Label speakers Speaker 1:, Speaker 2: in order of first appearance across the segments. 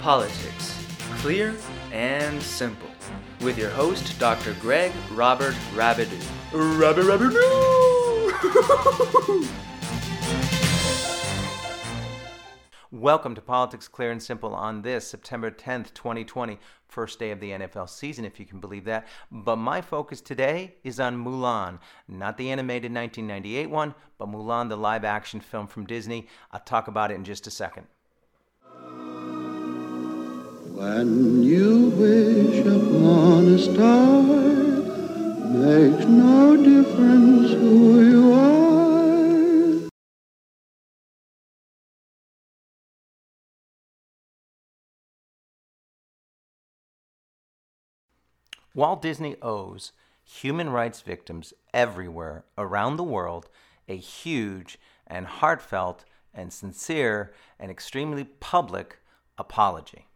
Speaker 1: Politics, clear and simple. With your host, Dr. Greg Robert Rabidou. Rabbit Rabidou!
Speaker 2: Welcome to Politics Clear and Simple on this September 10th, 2020, first day of the NFL season, if you can believe that. But my focus today is on Mulan, not the animated 1998 one, but Mulan, the live action film from Disney. I'll talk about it in just a second.
Speaker 3: When you wish upon a star, makes no difference who you are.
Speaker 2: Walt Disney owes human rights victims everywhere around the world a huge and heartfelt and sincere and extremely public apology.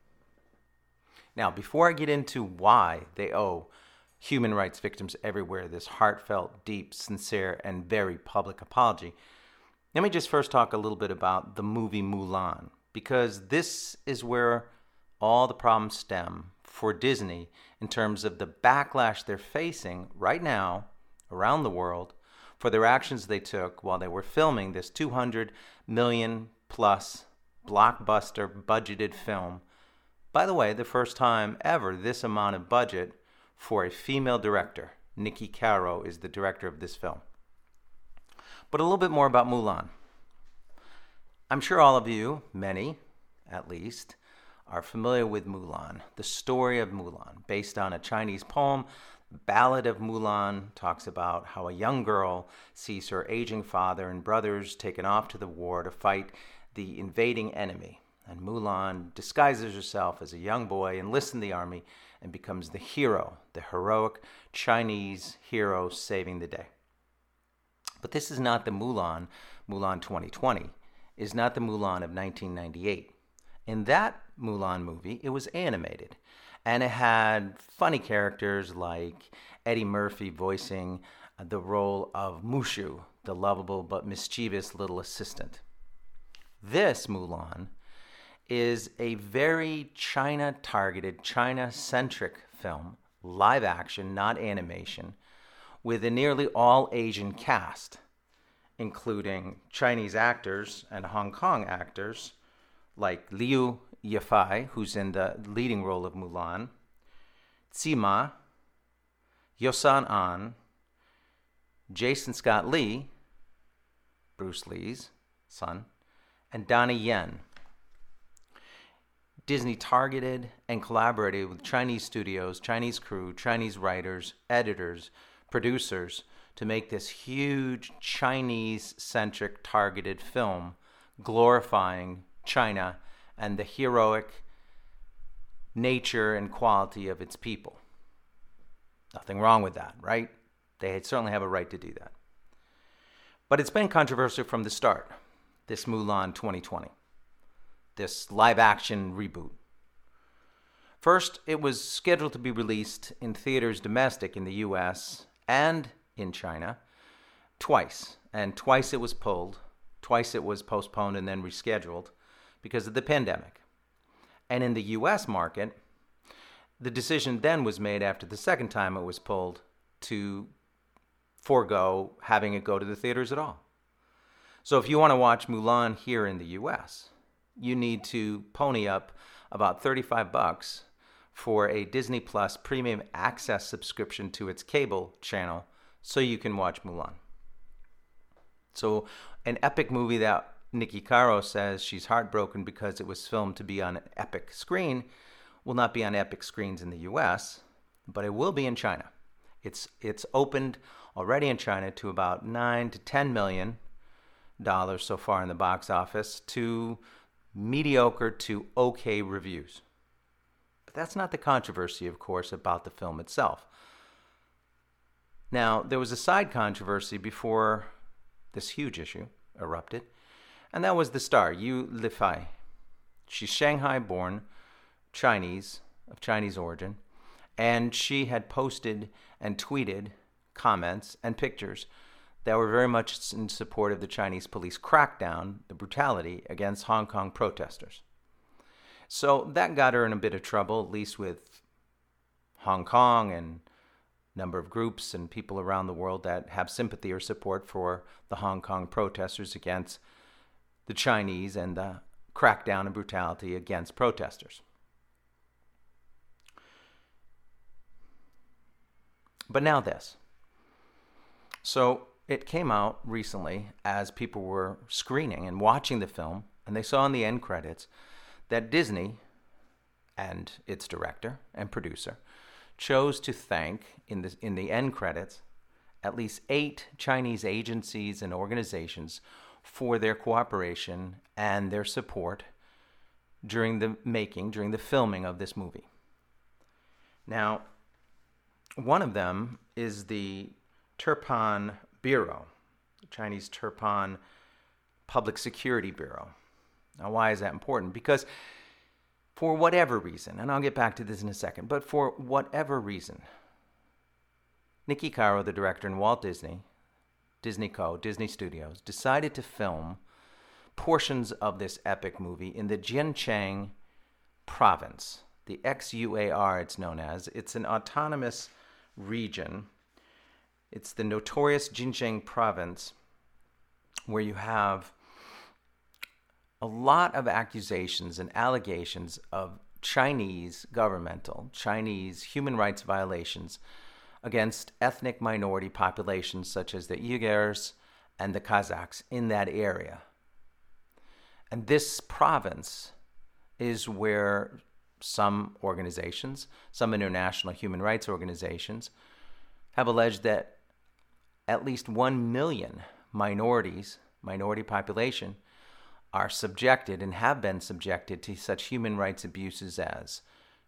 Speaker 2: Now, before I get into why they owe human rights victims everywhere this heartfelt, deep, sincere, and very public apology, let me just first talk a little bit about the movie Mulan, because this is where all the problems stem for Disney in terms of the backlash they're facing right now around the world for their actions they took while they were filming this 200 million plus blockbuster budgeted film. By the way, the first time ever this amount of budget for a female director. Niki Caro is the director of this film. But a little bit more about Mulan. I'm sure all of you, many at least, are familiar with Mulan, the story of Mulan, based on a Chinese poem. Ballad of Mulan talks about how a young girl sees her aging father and brothers taken off to the war to fight the invading enemy. And Mulan disguises herself as a young boy, enlists in the army, and becomes the hero, the heroic Chinese hero saving the day. But this is not the Mulan, Mulan 2020, is not the Mulan of 1998. In that Mulan movie, it was animated. And it had funny characters like Eddie Murphy voicing the role of Mushu, the lovable but mischievous little assistant. This Mulan is a very China targeted, China centric film, live action, not animation, with a nearly all Asian cast, including Chinese actors and Hong Kong actors like Liu Yifei, who's in the leading role of Mulan, Tzi Yoson An, Jason Scott Lee, Bruce Lee's son, and Donnie Yen. Disney targeted and collaborated with Chinese studios, Chinese crew, Chinese writers, editors, producers to make this huge Chinese centric targeted film glorifying China and the heroic nature and quality of its people. Nothing wrong with that, right? They certainly have a right to do that. But it's been controversial from the start, this Mulan 2020, this live action reboot. First, it was scheduled to be released in theaters domestic in the US and in China twice, and twice it was pulled, twice it was postponed and then rescheduled because of the pandemic. And in the US market, the decision then was made after the second time it was pulled to forego having it go to the theaters at all. So if you want to watch Mulan here in the US, you need to pony up about 35 bucks for a Disney Plus premium access subscription to its cable channel so you can watch Mulan. So an epic movie that Niki Caro says she's heartbroken because it was filmed to be on an epic screen, will not be on epic screens in the US, but it will be in China. It's it's opened already in China to about 9 to 10 million dollars so far in the box office to mediocre to okay reviews. But that's not the controversy of course about the film itself. Now, there was a side controversy before this huge issue erupted and that was the star, Yu Lifei. She's Shanghai born, Chinese, of Chinese origin, and she had posted and tweeted comments and pictures that were very much in support of the Chinese police crackdown, the brutality against Hong Kong protesters. So that got her in a bit of trouble, at least with Hong Kong and number of groups and people around the world that have sympathy or support for the Hong Kong protesters against the Chinese and the crackdown and brutality against protesters. But now this. So it came out recently as people were screening and watching the film, and they saw in the end credits that Disney and its director and producer chose to thank in the in the end credits at least eight Chinese agencies and organizations for their cooperation and their support during the making, during the filming of this movie. Now, one of them is the Turpan Bureau, the Chinese Turpan Public Security Bureau. Now, why is that important? Because for whatever reason, and I'll get back to this in a second, but for whatever reason, Niki Caro, the director, and Walt Disney, Disney Co., Disney Studios, decided to film portions of this epic movie in the Xinjiang province, the XUAR, it's known as. It's an autonomous region. It's the notorious Xinjiang province where you have a lot of accusations and allegations of Chinese governmental, Chinese human rights violations against ethnic minority populations such as the Uyghurs and the Kazakhs in that area. And this province is where some organizations, some international human rights organizations, have alleged that at least 1 million minorities, minority population, are subjected and have been subjected to such human rights abuses as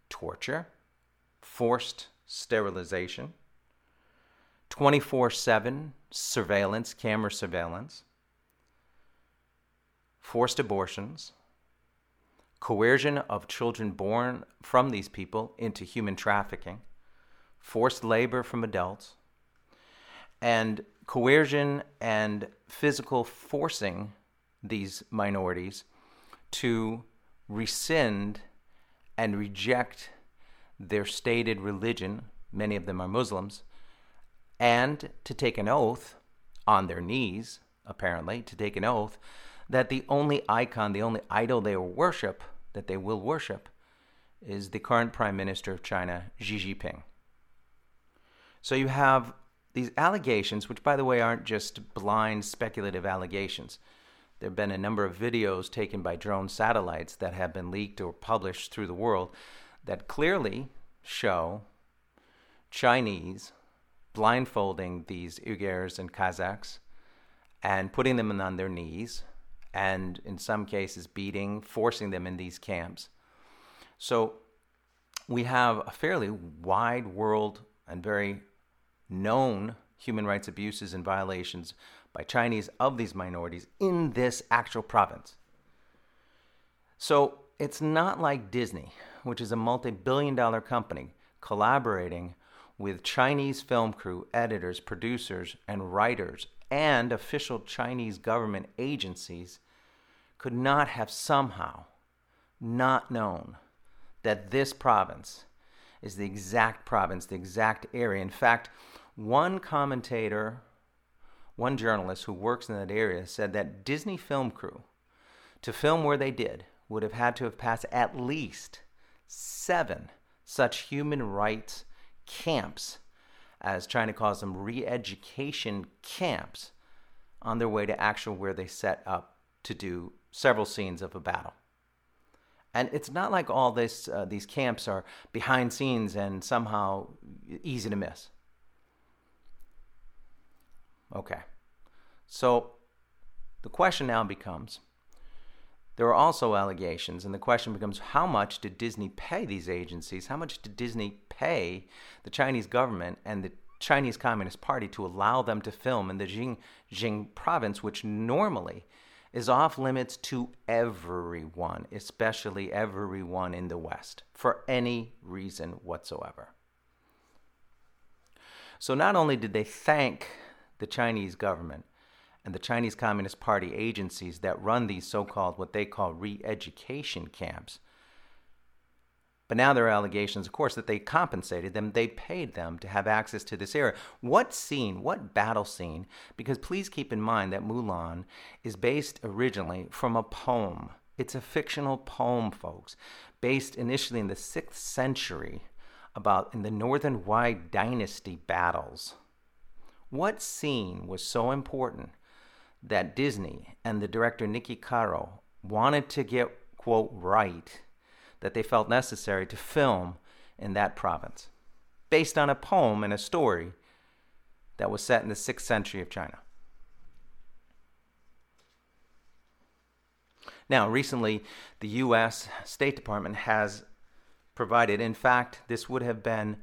Speaker 2: torture, forced sterilization, 24 7 surveillance, camera surveillance, forced abortions, coercion of children born from these people into human trafficking, forced labor from adults, and coercion and physical forcing these minorities to rescind and reject their stated religion, many of them are Muslims, and to take an oath on their knees, apparently, to take an oath that the only icon, the only idol they will worship, that they will worship, is the current Prime Minister of China, Xi Jinping. So you have these allegations, which, by the way, aren't just blind speculative allegations. There have been a number of videos taken by drone satellites that have been leaked or published through the world that clearly show Chinese blindfolding these Uyghurs and Kazakhs and putting them on their knees and in some cases beating, forcing them in these camps. So we have a fairly wide world and very known human rights abuses and violations by Chinese of these minorities in this actual province. So it's not like Disney, which is a multi billion dollar company, collaborating with Chinese film crew, editors, producers, and writers, and official Chinese government agencies, could not have somehow not known that this province is the exact province, the exact area. In fact, one commentator one journalist who works in that area said that Disney film crew, to film where they did, would have had to have passed at least seven such human rights camps, as China calls them, re education camps, on their way to actual where they set up to do several scenes of a battle. And it's not like all this, uh, these camps are behind scenes and somehow easy to miss. Okay. So the question now becomes there are also allegations, and the question becomes how much did Disney pay these agencies? How much did Disney pay the Chinese government and the Chinese Communist Party to allow them to film in the Xinjiang province, which normally is off limits to everyone, especially everyone in the West, for any reason whatsoever? So not only did they thank the Chinese government and the Chinese Communist Party agencies that run these so called, what they call re education camps, But now there are allegations, of course, that they compensated them, they paid them to have access to this area. What scene, what battle scene? Because please keep in mind that Mulan is based originally from a poem. It's a fictional poem, folks, based initially in the 6th century about in the Northern Wei dynasty battles. What scene was so important that Disney and the director Niki Caro wanted to get, quote, right that they felt necessary to film in that province, based on a poem and a story that was set in the 6th century of China. Now, recently, the U.S. State Department has provided, in fact, this would have been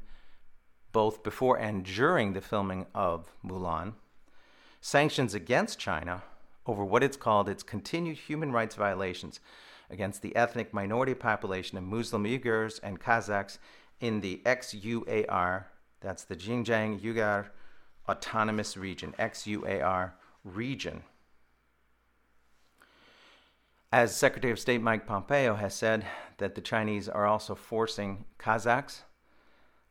Speaker 2: both before and during the filming of Mulan, sanctions against China over what it's called its continued human rights violations against the ethnic minority population of Muslim Uyghurs and Kazakhs in the XUAR, that's the Xinjiang Uyghur Autonomous Region, XUAR region. As Secretary of State Mike Pompeo has said, that the Chinese are also forcing Kazakhs,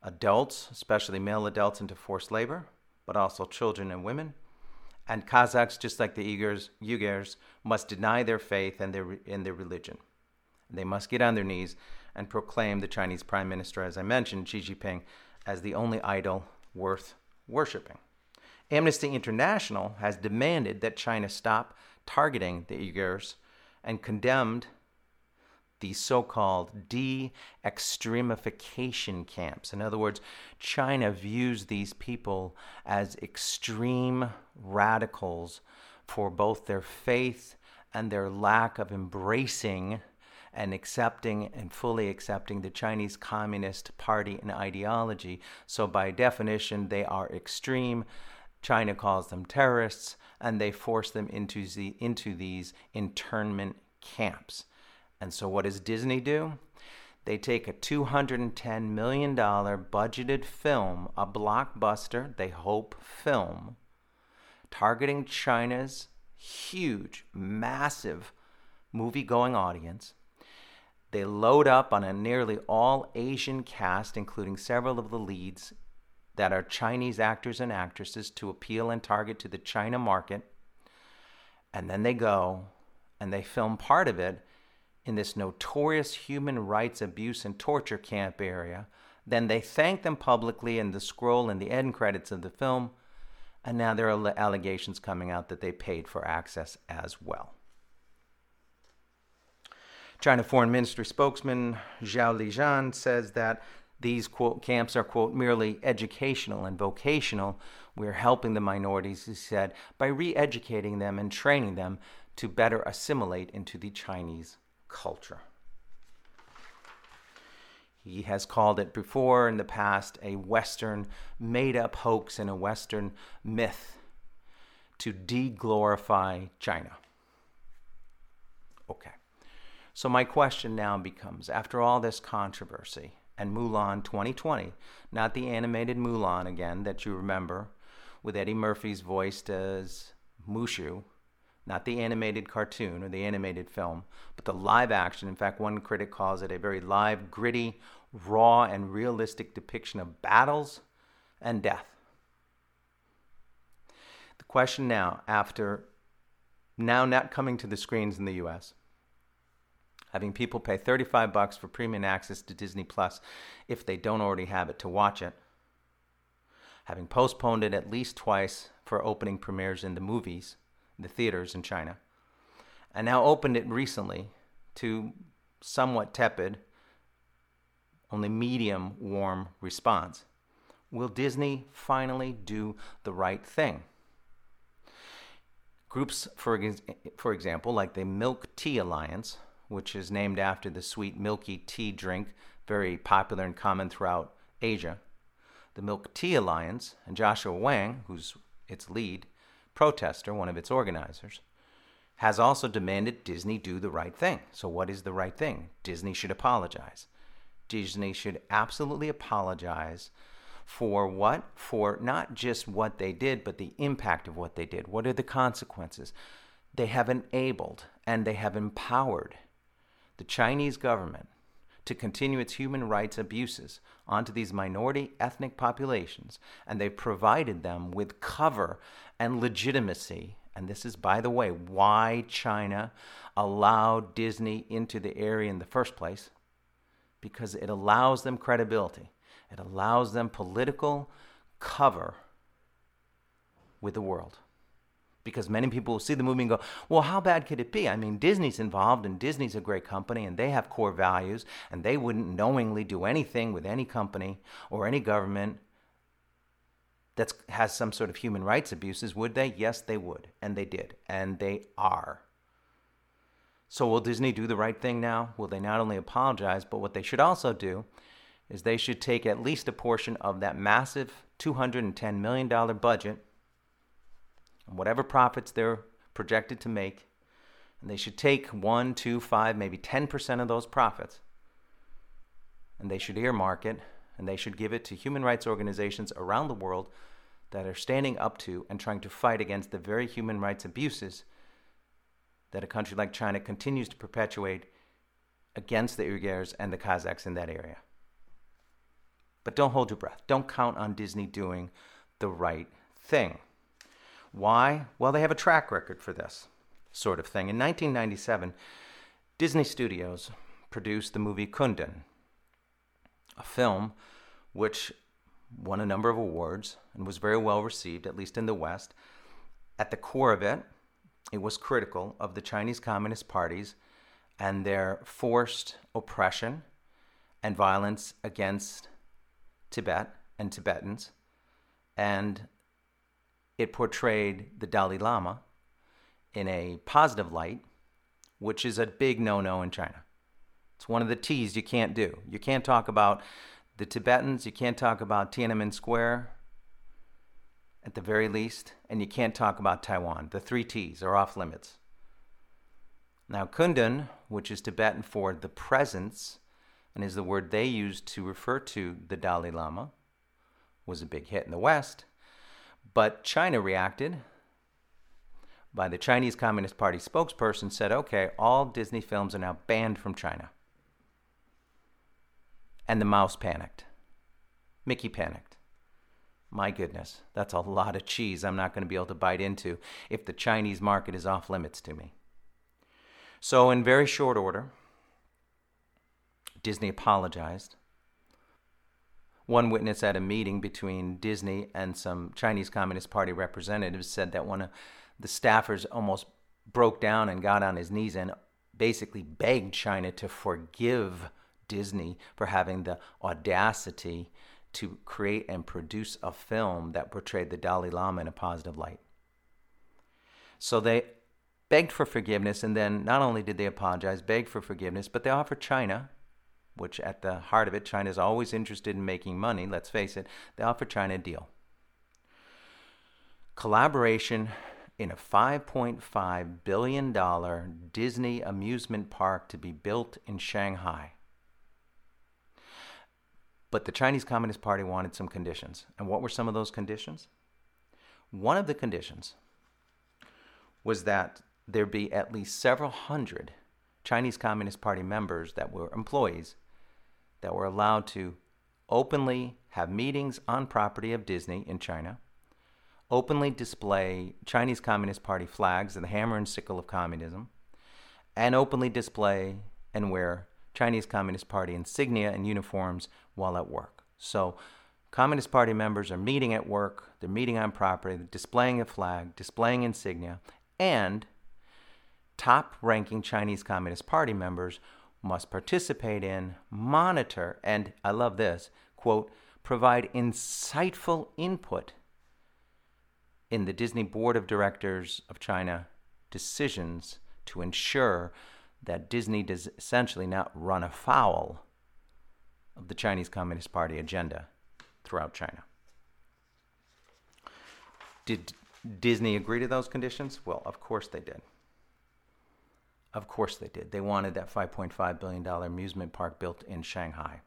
Speaker 2: adults, especially male adults, into forced labor, but also children and women. And Kazakhs, just like the Uyghurs, Uyghurs must deny their faith and their, and their religion. They must get on their knees and proclaim the Chinese Prime Minister, as I mentioned, Xi Jinping, as the only idol worth worshiping. Amnesty International has demanded that China stop targeting the Uyghurs and condemned the so called de extremification camps. In other words, China views these people as extreme radicals for both their faith and their lack of embracing and accepting and fully accepting the Chinese Communist Party and ideology. So, by definition, they are extreme. China calls them terrorists, and they force them into, the, into these internment camps. And so, what does Disney do? They take a $210 million budgeted film, a blockbuster, they hope, film, targeting China's huge, massive movie going audience. They load up on a nearly all Asian cast, including several of the leads that are Chinese actors and actresses to appeal and target to the China market. And then they go and they film part of it in this notorious human rights abuse and torture camp area. Then they thank them publicly in the scroll and the end credits of the film. And now there are allegations coming out that they paid for access as well. China Foreign Ministry spokesman Zhao Lijian says that these quote camps are quote merely educational and vocational. We're helping the minorities, he said, by re-educating them and training them to better assimilate into the Chinese culture. He has called it before in the past a Western made up hoax and a Western myth to de-glorify China. Okay. So, my question now becomes after all this controversy and Mulan 2020, not the animated Mulan again that you remember with Eddie Murphy's voiced as Mushu, not the animated cartoon or the animated film, but the live action. In fact, one critic calls it a very live, gritty, raw, and realistic depiction of battles and death. The question now, after now not coming to the screens in the US, having people pay 35 bucks for premium access to Disney Plus if they don't already have it to watch it, having postponed it at least twice for opening premieres in the movies, the theaters in China, and now opened it recently to somewhat tepid, only medium warm response. Will Disney finally do the right thing? Groups, for, for example, like the Milk Tea Alliance, which is named after the sweet milky tea drink, very popular and common throughout Asia. The Milk Tea Alliance and Joshua Wong, who's its lead, protester, one of its organizers, has also demanded Disney do the right thing. So, what is the right thing? Disney should apologize. Disney should absolutely apologize for what? For not just what they did, but the impact of what they did. What are the consequences? They have enabled and they have empowered the Chinese government to continue its human rights abuses onto these minority ethnic populations, and they've provided them with cover and legitimacy. And this is, by the way, why China allowed Disney into the area in the first place, because it allows them credibility, it allows them political cover with the world because many people will see the movie and go, well, how bad could it be? I mean, Disney's involved, and Disney's a great company, and they have core values, and they wouldn't knowingly do anything with any company or any government that has some sort of human rights abuses, would they? Yes, they would, and they did, and they are. So, will Disney do the right thing now? Will they not only apologize, but what they should also do is they should take at least a portion of that massive $210 million budget whatever profits they're projected to make, and they should take one, two, five, maybe 10% of those profits, and they should earmark it, and they should give it to human rights organizations around the world that are standing up to and trying to fight against the very human rights abuses that a country like China continues to perpetuate against the Uyghurs and the Kazakhs in that area. But don't hold your breath. Don't count on Disney doing the right thing. Why? Well, they have a track record for this sort of thing. In 1997, Disney Studios produced the movie Kundun, a film which won a number of awards and was very well received, at least in the West. At the core of it, it was critical of the Chinese Communist parties and their forced oppression and violence against Tibet and Tibetans and it portrayed the Dalai Lama in a positive light, which is a big no no in China. It's one of the T's you can't do. You can't talk about the Tibetans, you can't talk about Tiananmen Square at the very least, and you can't talk about Taiwan. The three T's are off limits. Now, Kundun, which is Tibetan for the presence, and is the word they used to refer to the Dalai Lama, was a big hit in the West but China reacted by the Chinese Communist Party spokesperson said, okay, all Disney films are now banned from China. And the mouse panicked. Mickey panicked. My goodness, that's a lot of cheese I'm not going to be able to bite into if the Chinese market is off limits to me. So, in very short order, Disney apologized one witness at a meeting between Disney and some Chinese Communist Party representatives said that one of the staffers almost broke down and got on his knees and basically begged China to forgive Disney for having the audacity to create and produce a film that portrayed the Dalai Lama in a positive light. So they begged for forgiveness, and then not only did they apologize, begged for forgiveness, but they offered China which at the heart of it, China is always interested in making money, let's face it, they offer China a deal. Collaboration in a $5.5 billion Disney amusement park to be built in Shanghai. But the Chinese Communist Party wanted some conditions. And what were some of those conditions? One of the conditions was that there be at least several hundred Chinese Communist Party members that were employees that were allowed to openly have meetings on property of Disney in China, openly display Chinese Communist Party flags and the hammer and sickle of communism, and openly display and wear Chinese Communist Party insignia and uniforms while at work. So, Communist Party members are meeting at work, they're meeting on property, displaying a flag, displaying insignia, and top ranking Chinese Communist Party members must participate in, monitor, and I love this quote, provide insightful input in the Disney Board of Directors of China decisions to ensure that Disney does essentially not run afoul of the Chinese Communist Party agenda throughout China. Did Disney agree to those conditions? Well, of course they did. Of course they did. They wanted that $5.5 billion amusement park built in Shanghai.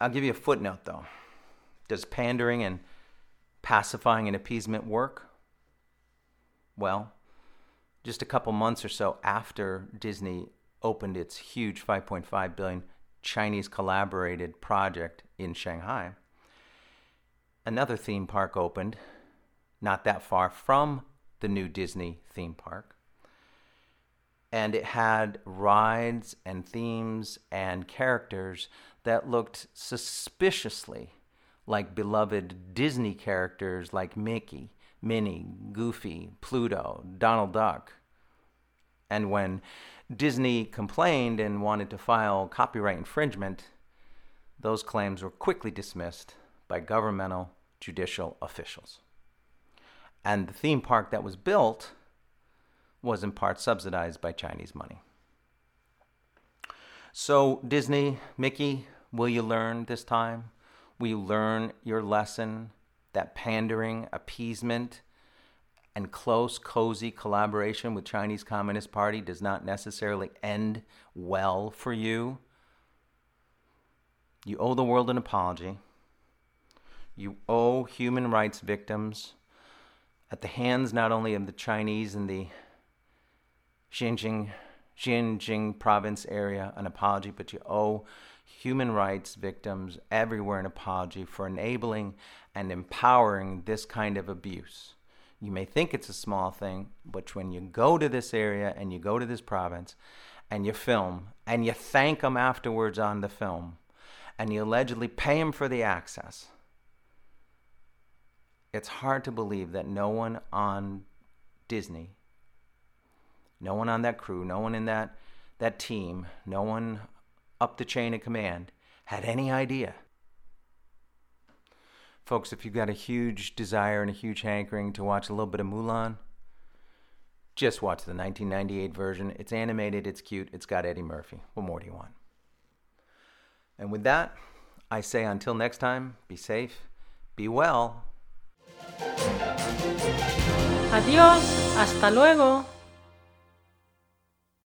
Speaker 2: I'll give you a footnote though. Does pandering and pacifying and appeasement work? Well, just a couple months or so after Disney opened its huge 5.5 billion Chinese collaborated project in Shanghai, another theme park opened not that far from the new Disney theme park. And it had rides and themes and characters that looked suspiciously like beloved Disney characters like Mickey, Minnie, Goofy, Pluto, Donald Duck. And when Disney complained and wanted to file copyright infringement, those claims were quickly dismissed by governmental judicial officials. And the theme park that was built was in part subsidized by Chinese money. So, Disney, Mickey, will you learn this time? Will you learn your lesson that pandering, appeasement, and close, cozy collaboration with Chinese Communist Party does not necessarily end well for you? You owe the world an apology. You owe human rights victims at the hands not only of the Chinese and the Xinjiang, Xinjiang province area an apology, but you owe human rights victims everywhere an apology for enabling and empowering this kind of abuse. You may think it's a small thing, but when you go to this area and you go to this province and you film and you thank them afterwards on the film and you allegedly pay them for the access, it's hard to believe that no one on Disney, no one on that crew, no one in that, that team, no one up the chain of command had any idea. Folks, if you've got a huge desire and a huge hankering to watch a little bit of Mulan, just watch the 1998 version. It's animated, it's cute, it's got Eddie Murphy. What more do you want? And with that, I say until next time, be safe, be well.
Speaker 4: Adiós, hasta luego.